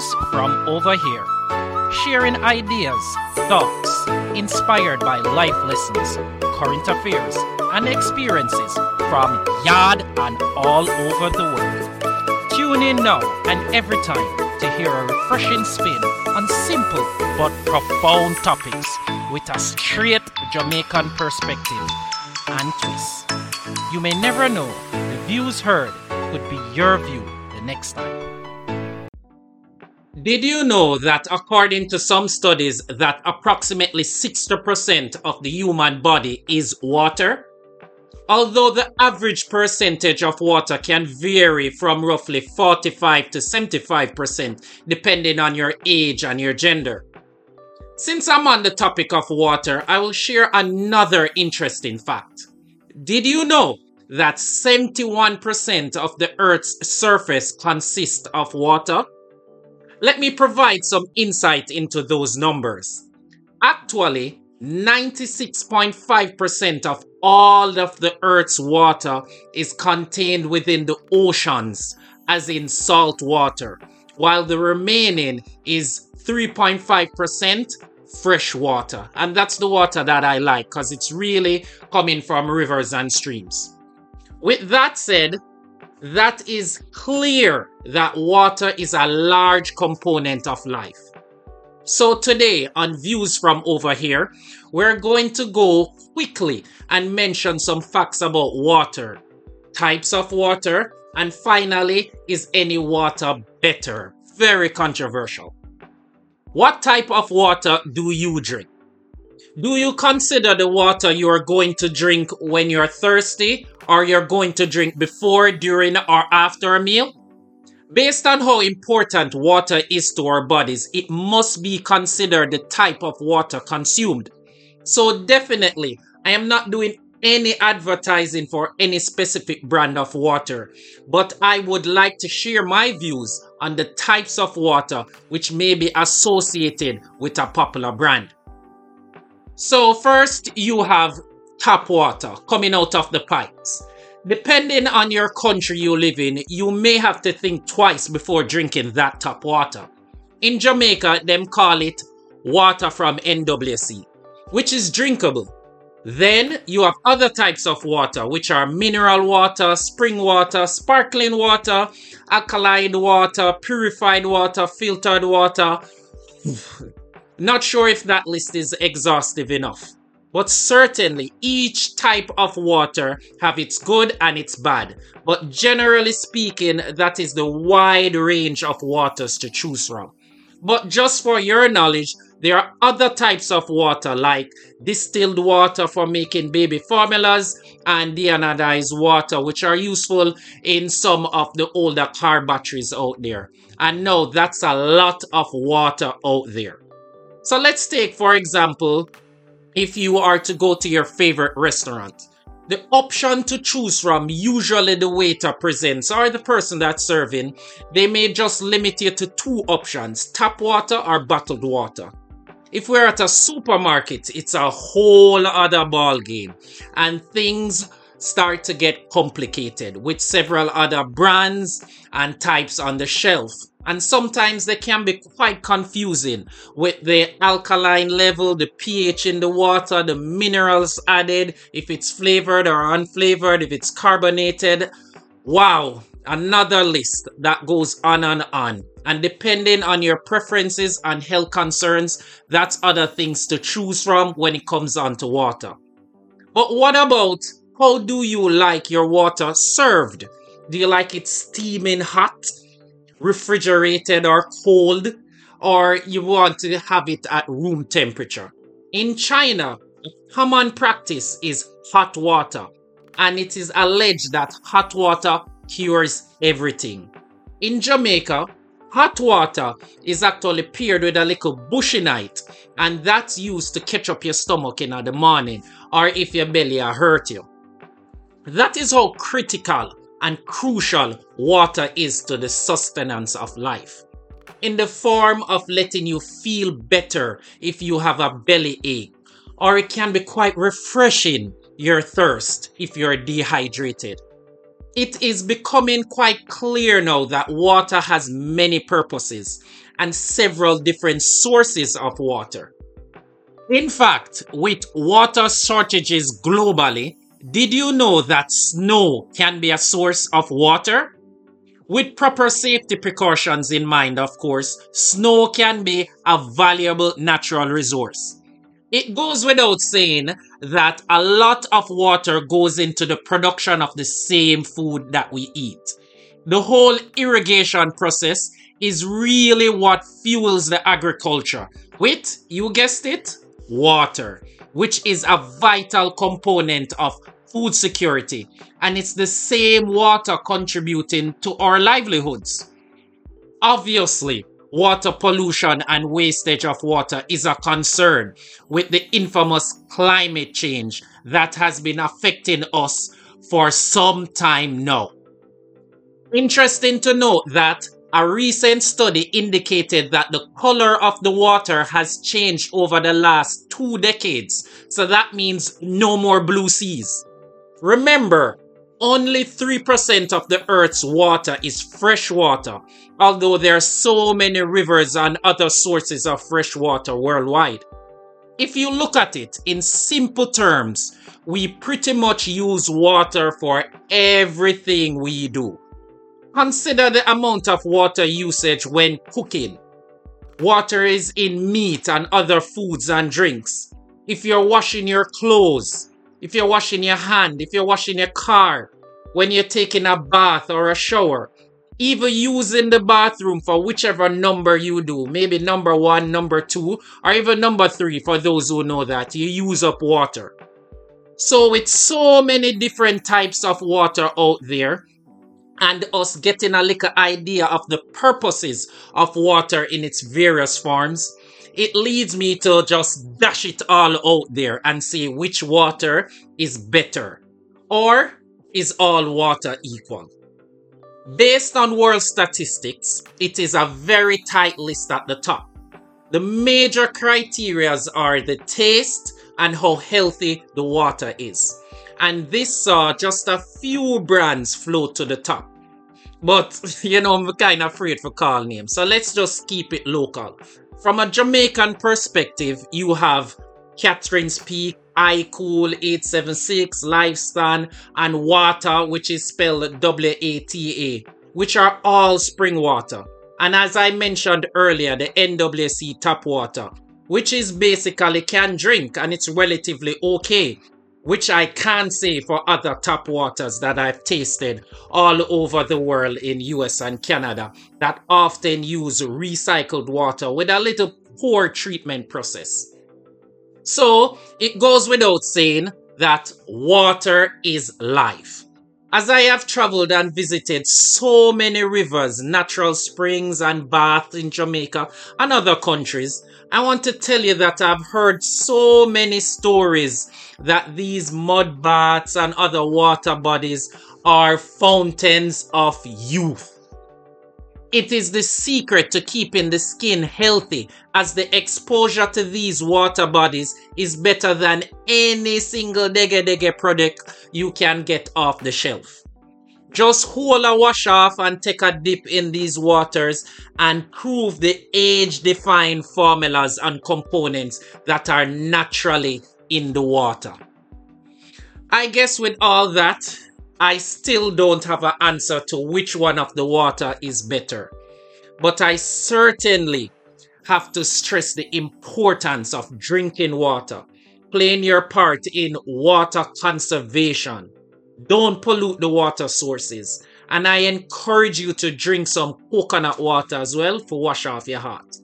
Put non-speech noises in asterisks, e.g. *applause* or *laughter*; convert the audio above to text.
Views from over here. Sharing ideas, thoughts, inspired by life lessons, current affairs, and experiences from yard and all over the world. Tune in now and every time to hear a refreshing spin on simple but profound topics with a straight Jamaican perspective and twist. You may never know, the views heard could be your view the next time. Did you know that according to some studies that approximately 60% of the human body is water? Although the average percentage of water can vary from roughly 45 to 75% depending on your age and your gender. Since I'm on the topic of water, I will share another interesting fact. Did you know that 71% of the Earth's surface consists of water? Let me provide some insight into those numbers. Actually, 96.5% of all of the Earth's water is contained within the oceans, as in salt water, while the remaining is 3.5% fresh water. And that's the water that I like because it's really coming from rivers and streams. With that said, that is clear that water is a large component of life. So today on Views from Over Here, we're going to go quickly and mention some facts about water, types of water, and finally, is any water better? Very controversial. What type of water do you drink? Do you consider the water you are going to drink when you're thirsty or you're going to drink before, during, or after a meal? Based on how important water is to our bodies, it must be considered the type of water consumed. So, definitely, I am not doing any advertising for any specific brand of water, but I would like to share my views on the types of water which may be associated with a popular brand. So, first, you have tap water coming out of the pipes. Depending on your country you live in, you may have to think twice before drinking that tap water. In Jamaica, them call it water from NWC, which is drinkable. Then you have other types of water, which are mineral water, spring water, sparkling water, alkaline water, purified water, filtered water. Not sure if that list is exhaustive enough. But certainly each type of water have its good and its bad. But generally speaking, that is the wide range of waters to choose from. But just for your knowledge, there are other types of water like distilled water for making baby formulas and deionized water, which are useful in some of the older car batteries out there. And no, that's a lot of water out there. So let's take, for example, if you are to go to your favorite restaurant. The option to choose from, usually the waiter presents or the person that's serving, they may just limit you to two options tap water or bottled water. If we're at a supermarket, it's a whole other ball game, and things start to get complicated with several other brands and types on the shelf and sometimes they can be quite confusing with the alkaline level, the pH in the water, the minerals added, if it's flavored or unflavored, if it's carbonated. Wow, another list that goes on and on. And depending on your preferences and health concerns, that's other things to choose from when it comes on to water. But what about how do you like your water served? Do you like it steaming hot? refrigerated or cold, or you want to have it at room temperature. In China, common practice is hot water, and it is alleged that hot water cures everything. In Jamaica, hot water is actually paired with a little bushynite, and that's used to catch up your stomach in the morning, or if your belly hurt you. That is how critical and crucial water is to the sustenance of life. In the form of letting you feel better if you have a belly ache, or it can be quite refreshing your thirst if you're dehydrated. It is becoming quite clear now that water has many purposes, and several different sources of water. In fact, with water shortages globally, did you know that snow can be a source of water? With proper safety precautions in mind, of course, snow can be a valuable natural resource. It goes without saying that a lot of water goes into the production of the same food that we eat. The whole irrigation process is really what fuels the agriculture with, you guessed it, water, which is a vital component of food security. And it's the same water contributing to our livelihoods. Obviously, water pollution and wastage of water is a concern with the infamous climate change that has been affecting us for some time now. Interesting to note that a recent study indicated that the color of the water has changed over the last two decades. So that means no more blue seas. Remember, only 3% of the Earth's water is fresh water, although there are so many rivers and other sources of fresh water worldwide. If you look at it in simple terms, we pretty much use water for everything we do. Consider the amount of water usage when cooking. Water is in meat and other foods and drinks. If you're washing your clothes, if you're washing your hand, if you're washing your car, when you're taking a bath or a shower, even using the bathroom for whichever number you do, maybe number one, number two, or even number three for those who know that, you use up water. So, with so many different types of water out there, and us getting a little idea of the purposes of water in its various forms, it leads me to just dash it all out there and see which water is better. Or is all water equal? Based on world statistics, it is a very tight list at the top. The major criterias are the taste and how healthy the water is. And this saw just a few brands float to the top. But, *laughs* you know, I'm kind of afraid for call names. So let's just keep it local. From a Jamaican perspective, you have Catherine's Peak, iCool 876, Lifespan, and Wata, which is spelled W A T A, which are all spring water. And as I mentioned earlier, the NWC tap water, which is basically can drink and it's relatively okay which I can say for other tap waters that I've tasted all over the world in US and Canada that often use recycled water with a little poor treatment process. So it goes without saying that water is life. As I have traveled and visited so many rivers, natural springs, and baths in Jamaica and other countries, I want to tell you that I've heard so many stories that these mud baths and other water bodies are fountains of youth. It is the secret to keeping the skin healthy as the exposure to these water bodies is better than any single dege dege product you can get off the shelf. Just hold a wash off and take a dip in these waters and prove the age defined formulas and components that are naturally in the water. I guess with all that, I still don't have an answer to which one of the water is better. But I certainly have to stress the importance of drinking water, playing your part in water conservation. Don't pollute the water sources. And I encourage you to drink some coconut water as well for wash off your heart.